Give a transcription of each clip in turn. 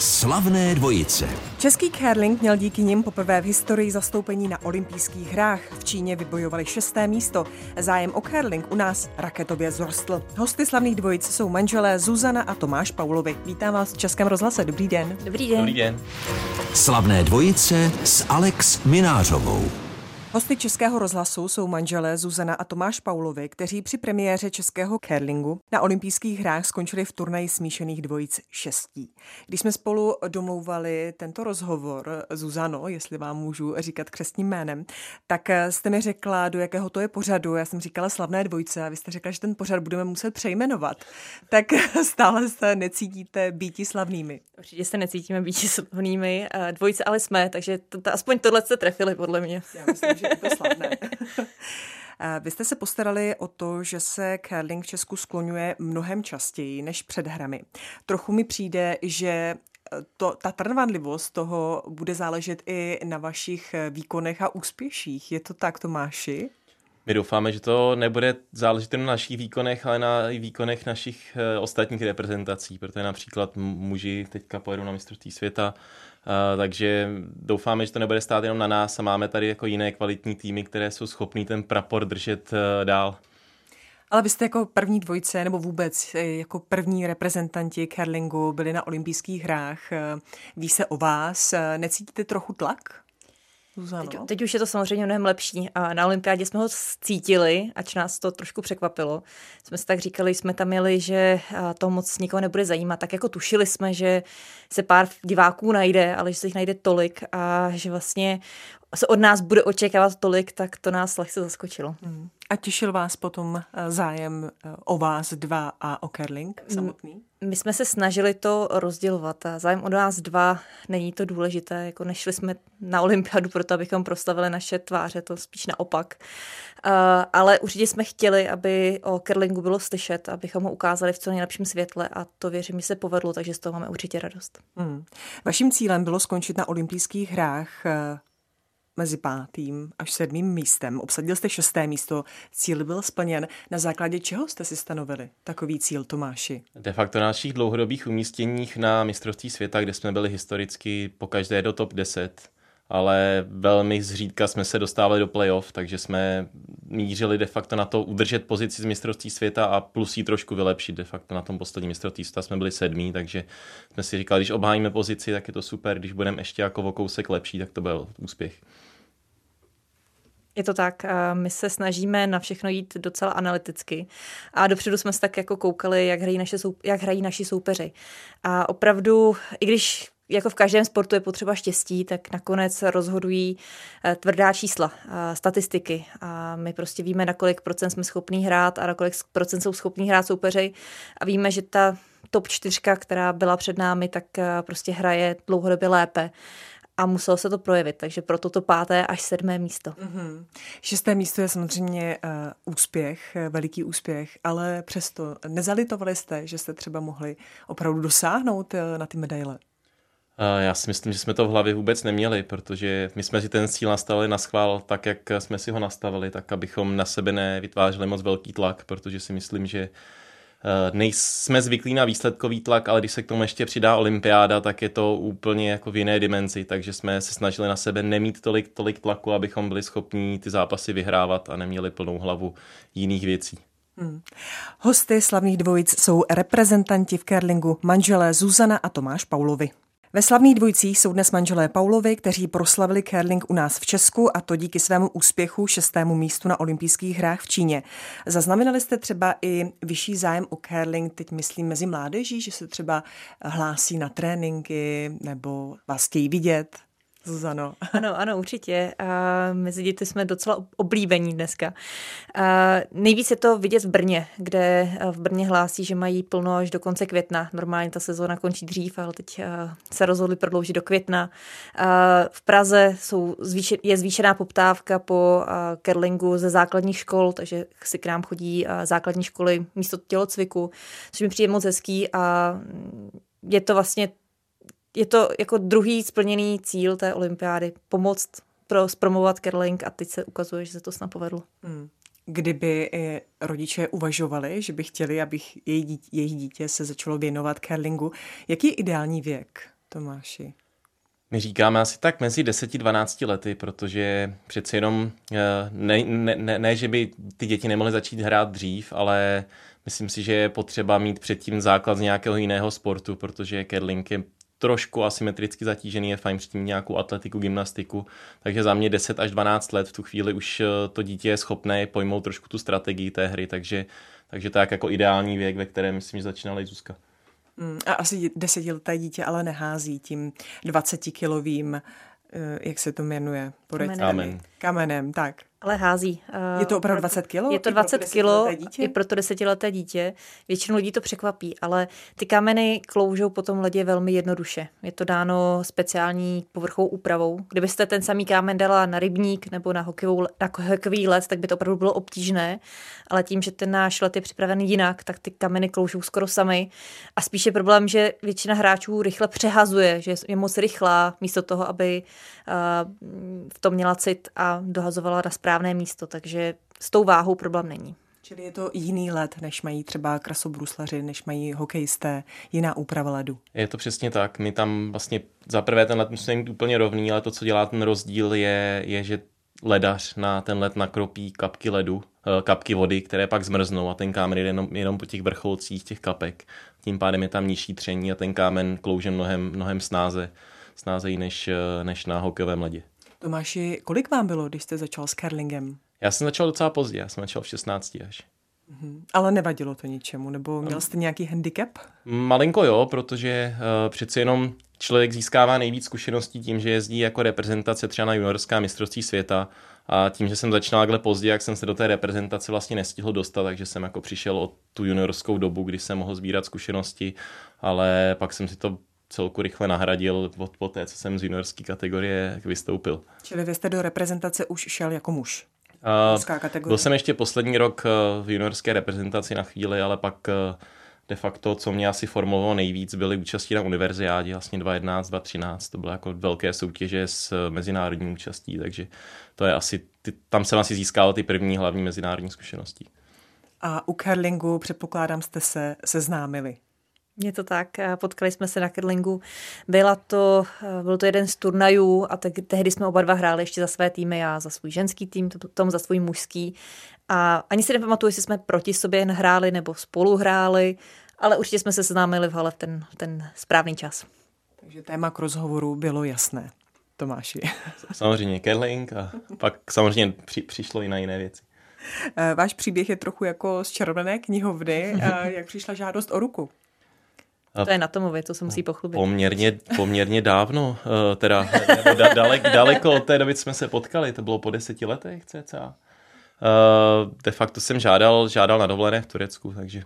Slavné dvojice. Český curling měl díky nim poprvé v historii zastoupení na olympijských hrách. V Číně vybojovali šesté místo. Zájem o curling u nás raketově zrostl. Hosty slavných dvojic jsou manželé Zuzana a Tomáš Paulovi. Vítám vás v Českém rozhlase. Dobrý den. Dobrý den. Dobrý den. Slavné dvojice s Alex Minářovou. Hosty Českého rozhlasu jsou manželé Zuzana a Tomáš Paulovi, kteří při premiéře českého curlingu na olympijských hrách skončili v turnaji smíšených dvojic šestí. Když jsme spolu domlouvali tento rozhovor, Zuzano, jestli vám můžu říkat křestním jménem, tak jste mi řekla, do jakého to je pořadu. Já jsem říkala slavné dvojce a vy jste řekla, že ten pořad budeme muset přejmenovat. Tak stále se necítíte býti slavnými. Určitě se necítíme býti slavnými. Dvojice ale jsme, takže to, to, aspoň tohle jste trefili, podle mě. Já myslím, že to slavné. Vy jste se postarali o to, že se curling v Česku skloňuje mnohem častěji než před hrami. Trochu mi přijde, že to, ta trvanlivost toho bude záležet i na vašich výkonech a úspěších. Je to tak, Tomáši? My doufáme, že to nebude záležet jen na našich výkonech, ale na výkonech našich eh, ostatních reprezentací, protože například muži teďka pojedou na mistrovství světa, takže doufáme, že to nebude stát jenom na nás a máme tady jako jiné kvalitní týmy, které jsou schopní ten prapor držet uh, dál. Ale vy jste jako první dvojce, nebo vůbec eh, jako první reprezentanti curlingu byli na olympijských hrách. Ví se o vás. Necítíte trochu tlak? Teď, teď už je to samozřejmě mnohem lepší. A na olympiádě jsme ho cítili, ač nás to trošku překvapilo. Jsme si tak říkali, jsme tam měli, že to moc nikoho nebude zajímat. Tak jako tušili jsme, že se pár diváků najde, ale že se jich najde tolik a že vlastně se od nás bude očekávat tolik, tak to nás lehce zaskočilo. Hmm. A těšil vás potom eh, zájem eh, o vás dva a o curling samotný? My jsme se snažili to rozdělovat a zájem o nás dva není to důležité, jako nešli jsme na olympiádu proto, abychom prostavili naše tváře, to spíš naopak. Uh, ale určitě jsme chtěli, aby o curlingu bylo slyšet, abychom ho ukázali v co nejlepším světle a to věřím, že se povedlo, takže z toho máme určitě radost. Hmm. Vaším cílem bylo skončit na olympijských hrách mezi pátým až sedmým místem. Obsadil jste šesté místo, cíl byl splněn. Na základě čeho jste si stanovili takový cíl, Tomáši? De facto na našich dlouhodobých umístěních na mistrovství světa, kde jsme byli historicky po každé do top 10, ale velmi zřídka jsme se dostávali do playoff, takže jsme mířili de facto na to udržet pozici z mistrovství světa a plus ji trošku vylepšit. De facto na tom posledním mistrovství světa jsme byli sedmí, takže jsme si říkali, když obhájíme pozici, tak je to super, když budeme ještě jako o kousek lepší, tak to byl úspěch. Je to tak, my se snažíme na všechno jít docela analyticky a dopředu jsme se tak jako koukali, jak hrají, naše jak hrají naši soupeři. A opravdu, i když jako v každém sportu je potřeba štěstí, tak nakonec rozhodují eh, tvrdá čísla, statistiky. A my prostě víme, na kolik procent jsme schopní hrát a na kolik procent jsou schopní hrát soupeři. A víme, že ta top čtyřka, která byla před námi, tak eh, prostě hraje dlouhodobě lépe a muselo se to projevit, takže proto to páté až sedmé místo. Mm-hmm. Šesté místo je samozřejmě uh, úspěch, eh, veliký úspěch, ale přesto nezalitovali jste, že jste třeba mohli opravdu dosáhnout uh, na ty medaile? Já si myslím, že jsme to v hlavě vůbec neměli, protože my jsme si ten cíl nastavili na schvál tak, jak jsme si ho nastavili, tak abychom na sebe nevytvářeli moc velký tlak, protože si myslím, že Eh, nejsme zvyklí na výsledkový tlak, ale když se k tomu ještě přidá olympiáda, tak je to úplně jako v jiné dimenzi, takže jsme se snažili na sebe nemít tolik, tolik tlaku, abychom byli schopni ty zápasy vyhrávat a neměli plnou hlavu jiných věcí. Hmm. Hosty slavných dvojic jsou reprezentanti v curlingu manželé Zuzana a Tomáš Paulovi. Ve slavných dvojcích jsou dnes manželé Paulovi, kteří proslavili curling u nás v Česku a to díky svému úspěchu šestému místu na olympijských hrách v Číně. Zaznamenali jste třeba i vyšší zájem o curling, teď myslím mezi mládeží, že se třeba hlásí na tréninky nebo vás chtějí vidět? Zuzano. Ano, ano, určitě. A mezi děti jsme docela oblíbení dneska. A nejvíc je to vidět v Brně, kde v Brně hlásí, že mají plno až do konce května. Normálně ta sezóna končí dřív, ale teď se rozhodli prodloužit do května. A v Praze jsou je zvýšená poptávka po curlingu ze základních škol, takže si k nám chodí základní školy místo tělocviku, což mi přijde moc hezký a je to vlastně je to jako druhý splněný cíl té olympiády, pomoct pro zpromovat curling a teď se ukazuje, že se to snad povedlo. Hmm. Kdyby rodiče uvažovali, že by chtěli, aby jejich dítě, jejich dítě se začalo věnovat curlingu, jaký je ideální věk? Tomáši? My říkáme asi tak mezi 10-12 lety, protože přeci jenom eh, ne, ne, ne, ne, že by ty děti nemohly začít hrát dřív, ale myslím si, že je potřeba mít předtím základ z nějakého jiného sportu, protože curling je trošku asymetricky zatížený, je fajn předtím nějakou atletiku, gymnastiku, takže za mě 10 až 12 let v tu chvíli už eh, to dítě je schopné pojmout trošku tu strategii té hry, takže, takže to je jako ideální věk, ve kterém myslím, že začínala i Zuzka. Mm, a asi desetileté dítě ale nehází tím 20-kilovým, eh, jak se to jmenuje? Kamenem. Kamenem, tak. Ale hází. Je to opravdu 20 kilo? Je to 20 kg i pro to desetileté dítě. Většinu lidí to překvapí, ale ty kameny kloužou po tom ledě velmi jednoduše. Je to dáno speciální povrchovou úpravou. Kdybyste ten samý kámen dala na rybník nebo na, hokejovou, na hokejový let, tak by to opravdu bylo obtížné, ale tím, že ten náš let je připravený jinak, tak ty kameny kloužou skoro sami. A spíše problém, že většina hráčů rychle přehazuje, že je moc rychlá, místo toho, aby v tom měla cit a dohazovala na správné místo, takže s tou váhou problém není. Čili je to jiný led, než mají třeba krasobruslaři, než mají hokejisté, jiná úprava ledu. Je to přesně tak. My tam vlastně za prvé ten led musí být úplně rovný, ale to, co dělá ten rozdíl, je, je že ledař na ten led nakropí kapky ledu, eh, kapky vody, které pak zmrznou a ten kámen jde jenom, jenom po těch vrcholcích těch kapek. Tím pádem je tam nižší tření a ten kámen klouže mnohem, mnohem snáze, snázejí než, eh, než na hokejovém ledě. Tomáši, kolik vám bylo, když jste začal s curlingem? Já jsem začal docela pozdě, já jsem začal v 16 až. Mm-hmm. Ale nevadilo to ničemu, nebo měl jste nějaký handicap? Malinko jo, protože uh, přeci jenom člověk získává nejvíc zkušeností tím, že jezdí jako reprezentace třeba na juniorská mistrovství světa a tím, že jsem začínal takhle pozdě, jak jsem se do té reprezentace vlastně nestihl dostat, takže jsem jako přišel o tu juniorskou dobu, kdy jsem mohl sbírat zkušenosti, ale pak jsem si to celku rychle nahradil od po té, co jsem z juniorské kategorie vystoupil. Čili vy jste do reprezentace už šel jako muž? Uh, byl jsem ještě poslední rok eh, v juniorské reprezentaci na chvíli, ale pak uh, de facto, co mě asi formovalo nejvíc, byly účastí na univerziádě, vlastně 2011, 2013, to byly jako velké soutěže s eh, mezinárodní účastí, takže to je asi, ty, tam jsem asi získal ty první hlavní mezinárodní zkušenosti. A u curlingu předpokládám jste se seznámili. Je to tak, potkali jsme se na curlingu. Byla to, byl to jeden z turnajů a te- tehdy jsme oba dva hráli ještě za své týmy, já za svůj ženský tým, Tom za svůj mužský. A ani si nepamatuju, jestli jsme proti sobě hráli nebo spolu hráli, ale určitě jsme se seznámili v hale v ten, ten správný čas. Takže téma k rozhovoru bylo jasné. Tomáši. Samozřejmě curling a pak samozřejmě při, přišlo i na jiné věci. Eh, váš příběh je trochu jako z červené knihovny, eh, jak přišla žádost o ruku. To je na Tomovi, to se musí pochlubit. Poměrně, poměrně dávno, eh, teda nebo da, dalek, daleko od té doby jsme se potkali, to bylo po deseti letech cca. De facto jsem žádal, žádal na dovolené v Turecku, takže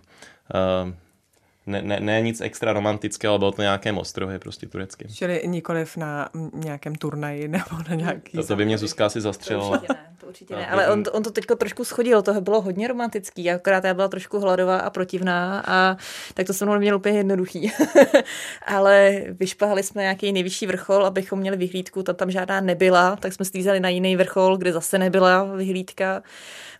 ne, ne, ne nic extra romantického, ale bylo to nějakém ostrově prostě tureckém. Čili nikoliv na nějakém turnaji nebo na nějaký... To, to by mě Zuzka asi zastřelila. To to určitě ne. ale on, on to teďko trošku schodil, to bylo hodně romantický, akorát já byla trošku hladová a protivná a tak to se mnou měl úplně jednoduchý. ale vyšpahali jsme nějaký nejvyšší vrchol, abychom měli vyhlídku, ta tam žádná nebyla, tak jsme stýzali na jiný vrchol, kde zase nebyla vyhlídka.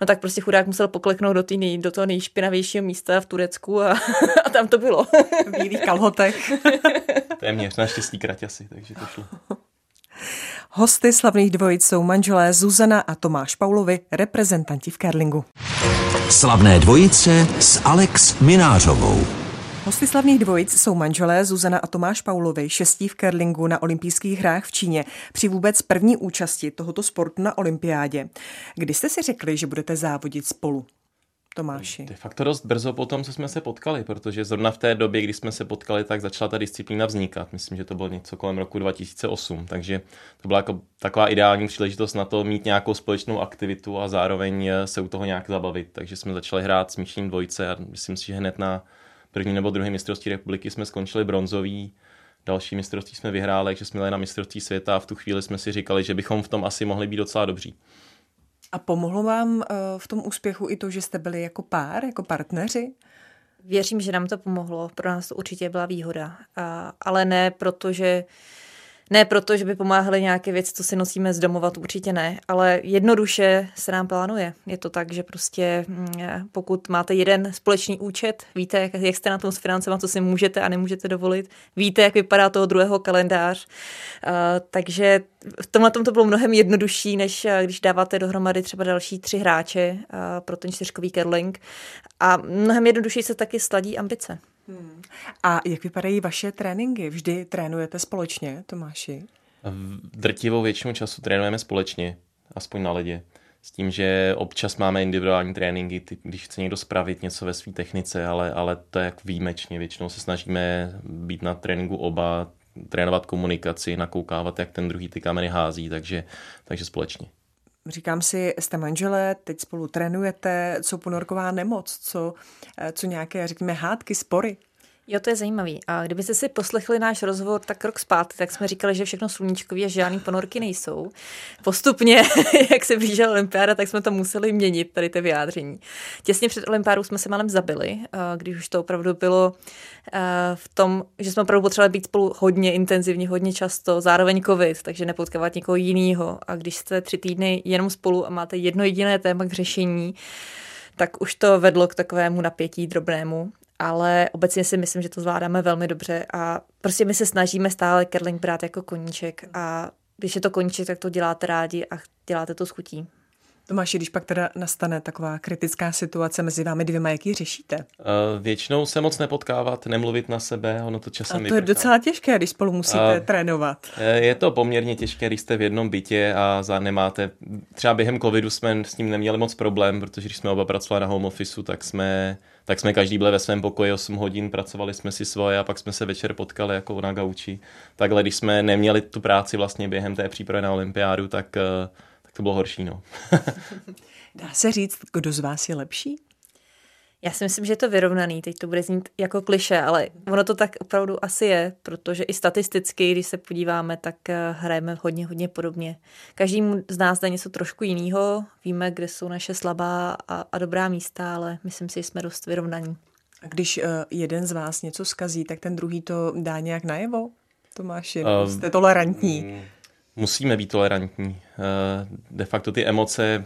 No tak prostě chudák musel pokleknout do, tý, do toho nejšpinavějšího místa v Turecku a, a tam to bylo. v bílých kalhotech. Téměř, naštěstí kraťasy, takže to šlo. Hosty slavných dvojic jsou manželé Zuzana a Tomáš Paulovi, reprezentanti v Kerlingu. Slavné dvojice s Alex Minářovou. Hosty slavných dvojic jsou manželé Zuzana a Tomáš Paulovi, šestí v curlingu na olympijských hrách v Číně při vůbec první účasti tohoto sportu na olympiádě. Kdy jste si řekli, že budete závodit spolu? Tomáši? De facto dost brzo po tom, co jsme se potkali, protože zrovna v té době, kdy jsme se potkali, tak začala ta disciplína vznikat. Myslím, že to bylo něco kolem roku 2008, takže to byla jako taková ideální příležitost na to mít nějakou společnou aktivitu a zároveň se u toho nějak zabavit. Takže jsme začali hrát smíšení dvojce a myslím si, že hned na první nebo druhé mistrovství republiky jsme skončili bronzový, další mistrovství jsme vyhráli, takže jsme jeli na mistrovství světa a v tu chvíli jsme si říkali, že bychom v tom asi mohli být docela dobří. A pomohlo vám eh, v tom úspěchu i to, že jste byli jako pár, jako partneři? Věřím, že nám to pomohlo. Pro nás to určitě byla výhoda. Ale ne proto, že Ne proto, že by pomáhaly nějaké věci, co si nosíme z domova, určitě ne, ale jednoduše se nám plánuje. Je to tak, že prostě mm, pokud máte jeden společný účet, víte, jak, jak jste na tom s financema, co si můžete a nemůžete dovolit, víte, jak vypadá toho druhého kalendář. Uh, takže v tomhle tom to bylo mnohem jednodušší, než když dáváte dohromady třeba další tři hráče uh, pro ten čtyřkový curling. A mnohem jednodušší se taky sladí ambice. Hmm. A jak vypadají vaše tréninky? Vždy trénujete společně, Tomáši? Drtivou většinu času trénujeme společně, aspoň na ledě. S tím, že občas máme individuální tréninky, když chce někdo spravit něco ve své technice, ale, ale to je jak výjimečně. Většinou se snažíme být na tréninku oba, trénovat komunikaci, nakoukávat, jak ten druhý ty kamery hází, takže, takže společně. Říkám si, jste manželé, teď spolu trénujete, co ponorková nemoc, co, eh, co nějaké, řekněme, hádky, spory? Jo, to je zajímavý. A kdybyste si poslechli náš rozhovor tak rok zpátky, tak jsme říkali, že všechno sluníčkový a žádný ponorky nejsou. Postupně, jak se blížila olympiáda, tak jsme to museli měnit, tady ty vyjádření. Těsně před olympiádou jsme se malem zabili, když už to opravdu bylo v tom, že jsme opravdu potřebovali být spolu hodně intenzivně, hodně často, zároveň covid, takže nepotkávat někoho jiného. A když jste tři týdny jenom spolu a máte jedno jediné téma k řešení, tak už to vedlo k takovému napětí drobnému ale obecně si myslím, že to zvládáme velmi dobře a prostě my se snažíme stále curling brát jako koníček a když je to koníček, tak to děláte rádi a děláte to s chutí. Tomáši, když pak teda nastane taková kritická situace mezi vámi dvěma, jak ji řešíte? Uh, většinou se moc nepotkávat, nemluvit na sebe, ono to časem A to vyprchá. je docela těžké, když spolu musíte uh, trénovat. Je to poměrně těžké, když jste v jednom bytě a za nemáte, třeba během covidu jsme s tím neměli moc problém, protože když jsme oba pracovali na home officeu, tak jsme tak jsme každý byli ve svém pokoji 8 hodin, pracovali jsme si svoje a pak jsme se večer potkali jako na gauči. Takhle, když jsme neměli tu práci vlastně během té přípravy na olympiádu, tak, eh, tak to bylo horší. No. Dá se říct, kdo z vás je lepší? Já si myslím, že je to vyrovnaný. Teď to bude znít jako kliše, ale ono to tak opravdu asi je, protože i statisticky, když se podíváme, tak eh, hrajeme hodně, hodně podobně. Každý z nás dá něco trošku jiného, víme, kde jsou naše slabá a, a dobrá místa, ale myslím si, že jsme dost vyrovnaní. A když uh, jeden z vás něco skazí, tak ten druhý to dá nějak najevo? Tomáši, uh, jste tolerantní. Musíme být tolerantní. Uh, de facto ty emoce Eh,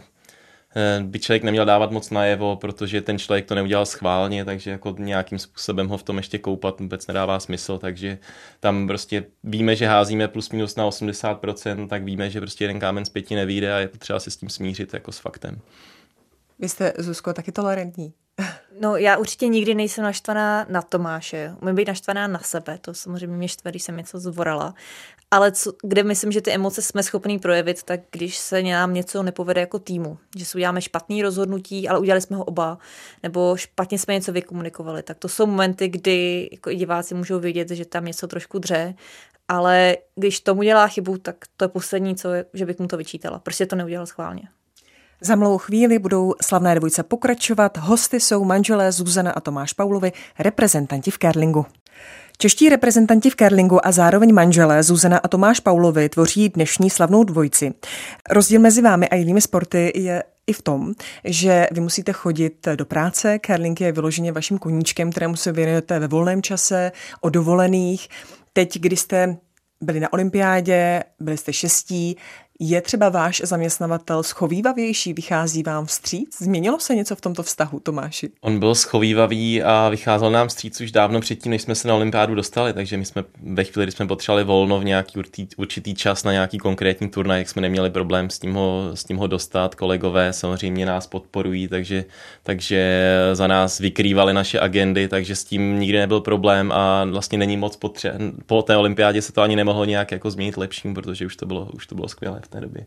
by člověk neměl dávat moc najevo, protože ten člověk to neudělal schválně, takže jako nějakým způsobem ho v tom ještě koupat vůbec nedává smysl, takže tam prostě víme, že házíme plus minus na 80%, tak víme, že prostě jeden kámen z pěti nevíde a je potřeba se s tím smířit jako s faktem. Vy jste, Zuzko, taky tolerantní. No já určitě nikdy nejsem naštvaná na Tomáše. Umím být naštvaná na sebe, to samozřejmě mě štve, když jsem něco zvorala. Ale co, kde myslím, že ty emoce jsme schopní projevit, tak když se nám něco nepovede jako týmu, že si uděláme špatný rozhodnutí, ale udělali jsme ho oba, nebo špatně jsme něco vykomunikovali, tak to jsou momenty, kdy jako i diváci můžou vidět, že tam něco trošku dře, ale když tomu dělá chybu, tak to je poslední, co je, že bych mu to vyčítala. Prostě to neudělal schválně. Za malou chvíli budou slavné dvojce pokračovat. Hosty jsou manželé Zuzana a Tomáš Paulovi, reprezentanti v Kerlingu. Čeští reprezentanti v Kerlingu a zároveň manželé Zuzana a Tomáš Paulovi tvoří dnešní slavnou dvojici. Rozdíl mezi vámi a jinými sporty je i v tom, že vy musíte chodit do práce. Kerling je vyloženě vaším koníčkem, kterému se věnujete ve volném čase, o dovolených. Teď, když jste byli na olympiádě, byli jste šestí, je třeba váš zaměstnavatel schovývavější, vychází vám vstříc? Změnilo se něco v tomto vztahu, Tomáši? On byl schovývavý a vycházel nám vstříc už dávno předtím, než jsme se na olympiádu dostali, takže my jsme ve chvíli, kdy jsme potřebovali volno v nějaký určitý, určitý čas na nějaký konkrétní turnaj, jak jsme neměli problém s tím ho, s tím ho dostat. Kolegové samozřejmě nás podporují, takže, takže za nás vykrývali naše agendy, takže s tím nikdy nebyl problém a vlastně není moc potřeba. Po té olympiádě se to ani nemohlo nějak jako změnit lepším, protože už to bylo, už to bylo skvělé té době.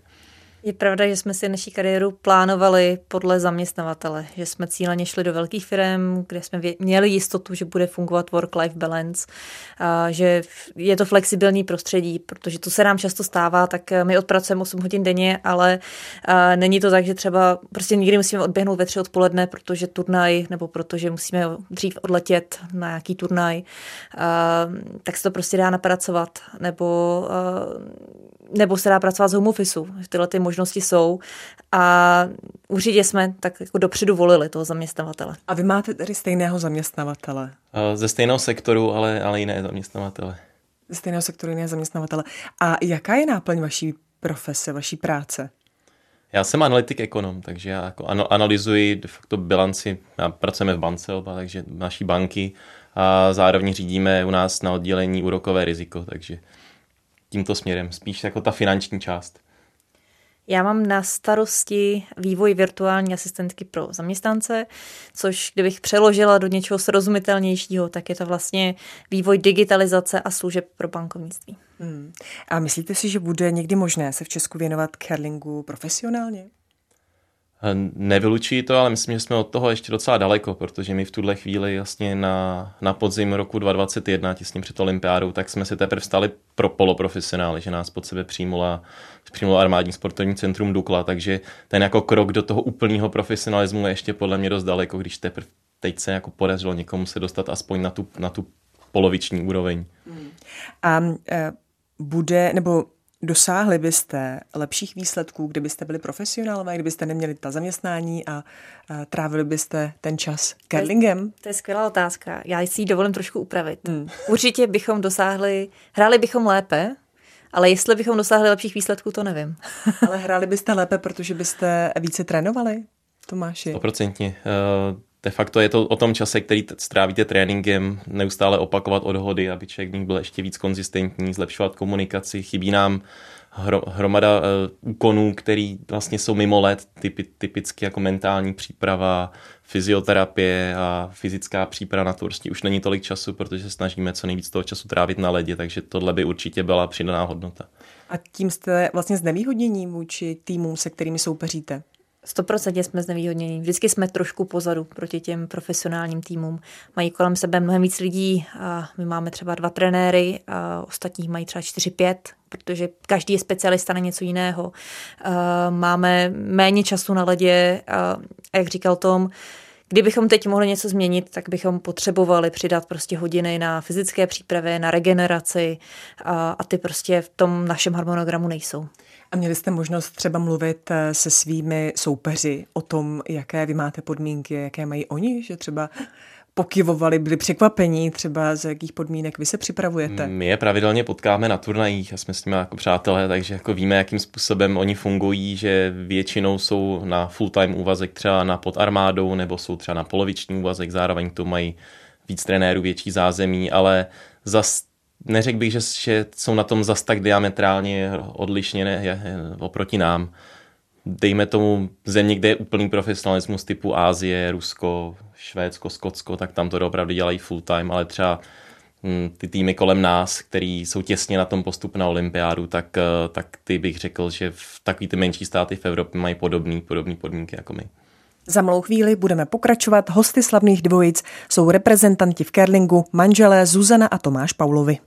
Je pravda, že jsme si naší kariéru plánovali podle zaměstnavatele, že jsme cíleně šli do velkých firm, kde jsme měli jistotu, že bude fungovat work-life balance, a že je to flexibilní prostředí, protože to se nám často stává, tak my odpracujeme 8 hodin denně, ale není to tak, že třeba prostě někdy musíme odběhnout ve tři odpoledne, protože turnaj, nebo protože musíme dřív odletět na nějaký turnaj, tak se to prostě dá napracovat, nebo nebo se dá pracovat z home officeu. Tyhle ty možnosti jsou a určitě jsme tak jako dopředu volili toho zaměstnavatele. A vy máte tedy stejného zaměstnavatele? Ze stejného sektoru, ale, ale jiné zaměstnavatele. Stejného sektoru jiného zaměstnavatele. A jaká je náplň vaší profese, vaší práce? Já jsem analytik ekonom, takže já jako analyzuji de facto bilanci, já pracujeme v bance oba, takže naší banky a zároveň řídíme u nás na oddělení úrokové riziko, takže tímto směrem, spíš jako ta finanční část. Já mám na starosti vývoj virtuální asistentky pro zaměstnance, což kdybych přeložila do něčeho srozumitelnějšího, tak je to vlastně vývoj digitalizace a služeb pro bankovnictví. Hmm. A myslíte si, že bude někdy možné se v Česku věnovat curlingu profesionálně? Nevylučuji to, ale myslím, že jsme od toho ještě docela daleko, protože my v tuhle chvíli jasně na, na podzim roku 2021, těsně před olympiádou, tak jsme si teprve stali pro poloprofesionály, že nás pod sebe přijmula, přijmulo armádní sportovní centrum Dukla, takže ten jako krok do toho úplného profesionalismu je ještě podle mě dost daleko, když teprve teď se jako podařilo někomu se dostat aspoň na tu, na tu poloviční úroveň. Hmm. A e, bude, nebo Dosáhli byste lepších výsledků, kdybyste byli profesionálové, kdybyste neměli ta zaměstnání a, a trávili byste ten čas curlingem? To je skvělá otázka. Já si ji dovolím trošku upravit. Hmm. Určitě bychom dosáhli, hráli bychom lépe, ale jestli bychom dosáhli lepších výsledků, to nevím. ale hráli byste lépe, protože byste více trénovali, Tomáši? Stoprocentně. Uh de facto je to o tom čase, který strávíte tréninkem, neustále opakovat odhody, aby člověk byl ještě víc konzistentní, zlepšovat komunikaci. Chybí nám hromada uh, úkonů, který vlastně jsou mimo let, typy, typicky jako mentální příprava, fyzioterapie a fyzická příprava na to prostě už není tolik času, protože se snažíme co nejvíc toho času trávit na ledě, takže tohle by určitě byla přidaná hodnota. A tím jste vlastně znevýhodnění vůči týmům, se kterými soupeříte? 100% jsme znevýhodnění. Vždycky jsme trošku pozadu proti těm profesionálním týmům. Mají kolem sebe mnohem víc lidí a my máme třeba dva trenéry a ostatních mají třeba 4-5, protože každý je specialista na něco jiného. Máme méně času na ledě a jak říkal Tom, Kdybychom teď mohli něco změnit, tak bychom potřebovali přidat prostě hodiny na fyzické přípravě, na regeneraci a, a ty prostě v tom našem harmonogramu nejsou. A měli jste možnost třeba mluvit eh, se svými soupeři o tom, jaké vy máte podmínky, jaké mají oni, že třeba pokyvovali, byli překvapení třeba z jakých podmínek vy se připravujete? My je pravidelně potkáme na turnajích a jsme s nimi jako přátelé, takže jako víme, jakým způsobem oni fungují, že většinou jsou na full-time úvazek třeba na pod armádou nebo jsou třeba na poloviční úvazek, zároveň tu mají víc trenérů, větší zázemí, ale zas neřekl bych, že, že jsou na tom zas tak diametrálně odlišně ne, oproti nám. Dejme tomu země, kde je úplný profesionalismus typu Ázie, Rusko, Švédsko, Skotsko, tak tam to opravdu dělají full time, ale třeba hm, ty týmy kolem nás, který jsou těsně na tom postupu na olympiádu, tak, eh, tak ty bych řekl, že v takový ty menší státy v Evropě mají podobné podobný podmínky jako my. Za malou chvíli budeme pokračovat. Hosty slavných dvojic jsou reprezentanti v Kerlingu, manželé Zuzana a Tomáš Paulovi.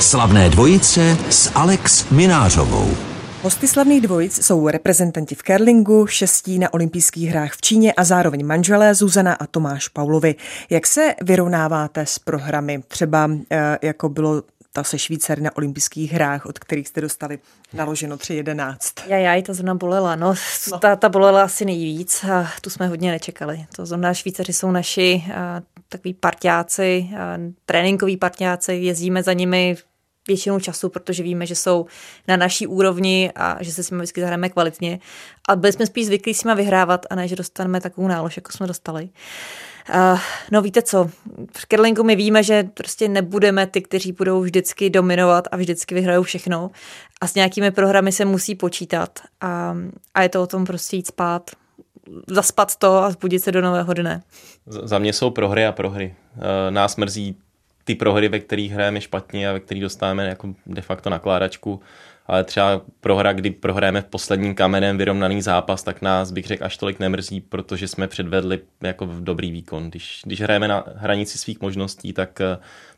Slavné dvojice s Alex Minářovou. Hosty slavných dvojic jsou reprezentanti v Kerlingu, šestí na olympijských hrách v Číně a zároveň manželé Zuzana a Tomáš Paulovi. Jak se vyrovnáváte s programy, třeba eh, jako bylo ta se Švýcary na olympijských hrách, od kterých jste dostali naloženo 3.11. Já, já, ta zrovna bolela, no, no. Ta, ta bolela asi nejvíc a tu jsme hodně nečekali. To zrovna Švýcaři jsou naši a, takový parťáci, a, tréninkoví parťáci, jezdíme za nimi většinou času, protože víme, že jsou na naší úrovni a že se s nimi vždycky zahrajeme kvalitně. A byli jsme spíš zvyklí s nimi vyhrávat a ne, že dostaneme takovou nálož, jako jsme dostali. Uh, no víte co, v Kerlingu my víme, že prostě nebudeme ty, kteří budou vždycky dominovat a vždycky vyhrajou všechno a s nějakými programy se musí počítat a, a je to o tom prostě jít spát, zaspat to a zbudit se do nového dne. Za mě jsou prohry a prohry. Nás mrzí ty prohry, ve kterých hrajeme špatně a ve kterých dostáváme jako de facto nakládačku ale třeba prohra, kdy prohráme v posledním kamenem vyrovnaný zápas, tak nás bych řekl až tolik nemrzí, protože jsme předvedli jako dobrý výkon. Když, když hrajeme na hranici svých možností, tak,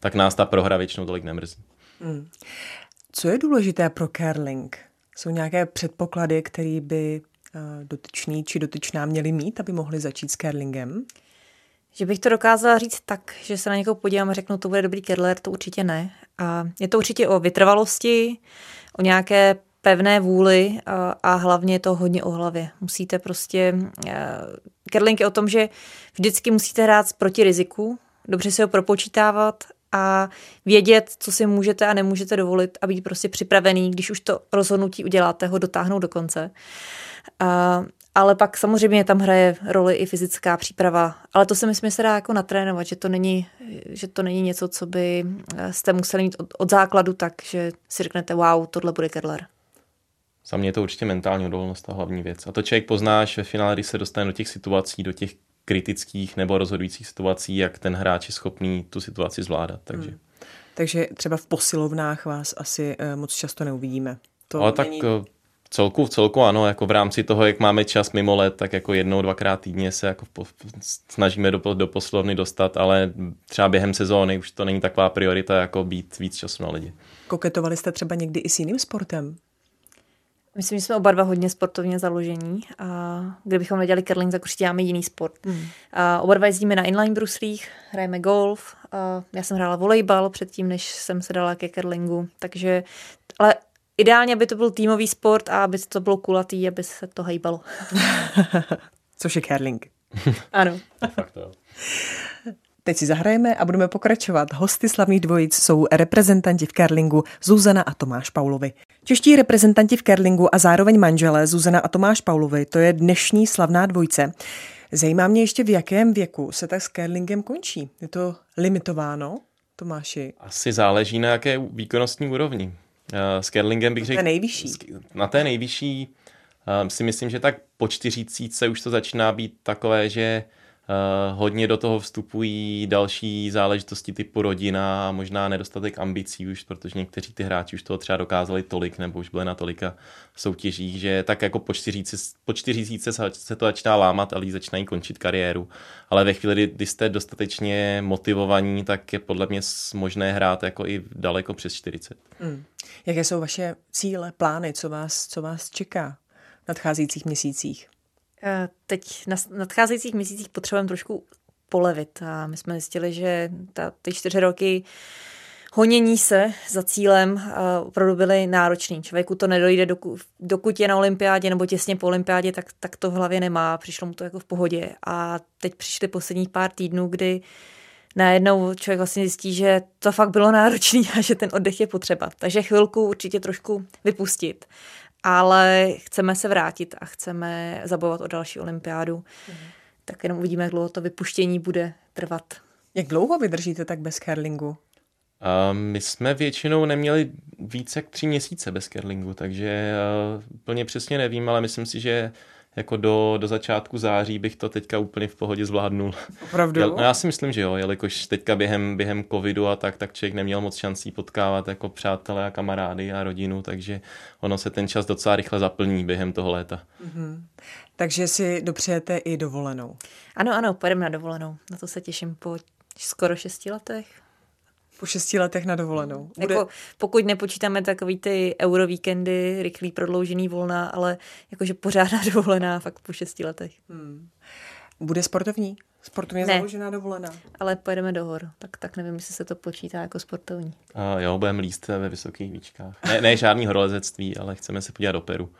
tak nás ta prohra většinou tolik nemrzí. Hmm. Co je důležité pro curling? Jsou nějaké předpoklady, které by eh, dotyčný či dotyčná měli mít, aby mohli začít s curlingem? Že bych to dokázala říct tak, že se na někoho podívám a řeknu, to bude dobrý kerler, to určitě ne. A je to určitě o vytrvalosti, o nějaké pevné vůli a, a hlavně je to hodně o hlavě. Musíte prostě... Kerling je o tom, že vždycky musíte hrát proti riziku, dobře si ho propočítávat a vědět, co si můžete a nemůžete dovolit a být prostě připravený, když už to rozhodnutí uděláte, ho dotáhnout do konce. A, ale pak samozřejmě tam hraje roli i fyzická příprava. Ale to si myslím, že se dá jako natrénovat, že to není, že to není něco, co by jste museli mít od, od základu tak, že si řeknete, wow, tohle bude Kedler. Za mě je to určitě mentální odolnost a hlavní věc. A to člověk poznáš ve finále, když se dostane do těch situací, do těch kritických nebo rozhodujících situací, jak ten hráč je schopný tu situaci zvládat. Takže, hmm. takže třeba v posilovnách vás asi uh, moc často neuvidíme. To Ale není... tak uh, celku, v celku ano, jako v rámci toho, jak máme čas mimo let, tak jako jednou, dvakrát týdně se jako po, snažíme do, do poslovny dostat, ale třeba během sezóny už to není taková priorita, jako být víc času na lidi. Koketovali jste třeba někdy i s jiným sportem? Myslím, že jsme oba dva hodně sportovně založení. A kdybychom nedělali curling, tak určitě máme jiný sport. Mm. A oba dva jezdíme na inline bruslích, hrajeme golf. A já jsem hrála volejbal předtím, než jsem se dala ke curlingu. Takže, ale ideálně, aby to byl týmový sport a aby to bylo kulatý, aby se to hejbalo. Což je curling. ano. Fakt. Teď si zahrajeme a budeme pokračovat. Hosty slavných dvojic jsou reprezentanti v curlingu Zuzana a Tomáš Paulovi. Čeští reprezentanti v curlingu a zároveň manželé Zuzana a Tomáš Paulovi, to je dnešní slavná dvojce. Zajímá mě ještě, v jakém věku se tak s curlingem končí. Je to limitováno, Tomáši? Asi záleží na jaké výkonnostní úrovni. Eh, s curlingem bych řekl... Na té nejvyšší. Na té nejvyšší si myslím, že tak po čtyřicítce už to začíná být takové, že Uh, hodně do toho vstupují další záležitosti typu rodina a možná nedostatek ambicí už, protože někteří ty hráči už toho třeba dokázali tolik nebo už byli na tolika soutěžích, že tak jako po čtyřici, po čtyřicíce se to začíná lámat a lidi začínají končit kariéru. Ale ve chvíli, kdy jste dostatečně motivovaní, tak je podle mě možné hrát jako i daleko přes 40. Hmm. Jaké jsou vaše cíle, plány, co vás, co vás čeká v nadcházejících měsících? Eh, teď na nadcházejících měsících potřebujeme trošku polevit a my jsme zjistili, že ta, ty čtyři roky honění se za cílem uh, opravdu byly náročný. Člověku to nedojde, dokud, dokud je na olympiádě nebo těsně po olympiádě, tak, tak to v hlavě nemá. Přišlo mu to jako v pohodě. A teď přišly posledních pár týdnů, kdy najednou člověk vlastně zjistí, že to fakt bylo náročné a že ten oddech je potřeba. Takže chvilku určitě trošku vypustit ale chceme se vrátit a chceme zabovat o další olympiádu. Mm. Tak jenom uvidíme, jak dlouho to vypuštění bude trvat. Jak dlouho vydržíte tak bez curlingu? Uh, my jsme většinou neměli více jak tři měsíce bez curlingu, takže uh, úplně přesně nevím, ale myslím si, že jako do, do začátku září bych to teďka úplně v pohodě zvládnul. Opravdu? Já, no já si myslím, že jo, jelikož teďka během, během covidu a tak, tak člověk neměl moc šancí potkávat jako přátelé a kamarády a rodinu, takže ono se ten čas docela rychle zaplní během toho léta. Mm-hmm. Takže si dopřejete i dovolenou? Ano, ano, pojedeme na dovolenou. Na to se těším po skoro šesti letech. Po šesti letech na dovolenou. Bude... Jako, pokud nepočítáme takový ty eurovíkendy, rychlý prodloužený volna, ale jakože pořádná dovolená fakt po šesti letech. Hmm. Bude sportovní? Sportovně ne, založená dovolená? ale pojedeme do hor, tak, tak nevím, jestli se to počítá jako sportovní. A jo, budeme líst ve vysokých výčkách. Ne, ne žádný horolezectví, ale chceme se podívat do Peru.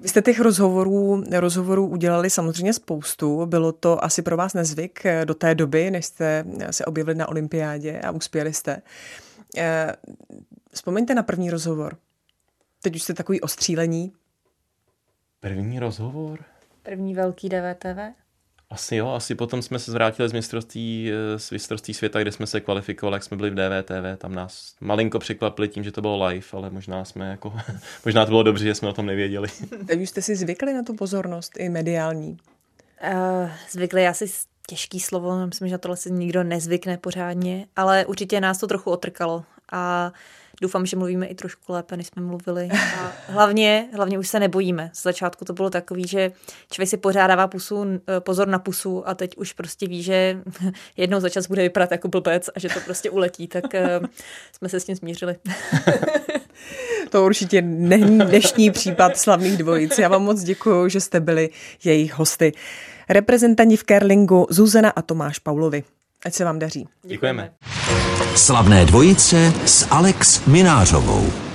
Vy jste těch rozhovorů, rozhovorů udělali samozřejmě spoustu. Bylo to asi pro vás nezvyk eh, do té doby, než jste se objevili na olympiádě a uspěli jste. Eh, vzpomeňte na první rozhovor. Teď už jste takový ostřílení. První rozhovor? První velký DVTV? Asi jo, asi potom jsme se zvrátili z mistrovství, eh, z mistrovství světa, kde jsme se kvalifikovali, jak jsme byli v DVTV, tam nás malinko překvapili tím, že to bylo live, ale možná jsme jako, možná to bylo dobře, že jsme o tom nevěděli. Teď už jste si zvykli na tu pozornost i mediální? Uh, zvykli asi těžký slovo, myslím, že na tohle si nikdo nezvykne pořádně, ale určitě nás to trochu otrkalo a doufám, že mluvíme i trošku lépe, než jsme mluvili. A hlavně, hlavně už se nebojíme. Z začátku to bylo takový, že člověk si pořád dává pusu, eh, pozor na pusu a teď už prostě ví, že jednou za čas bude vypadat jako blbec a že to prostě uletí, tak uh, jsme se s tím smířili. To určitě není dnešní případ slavných dvojic. Já vám moc děkuji, že jste byli jejich hosty. Reprezentanti v Kerlingu Zuzana a Tomáš Paulovi. Ať se vám daří. Děkujeme. Slavné dvojice s Alex Minářovou.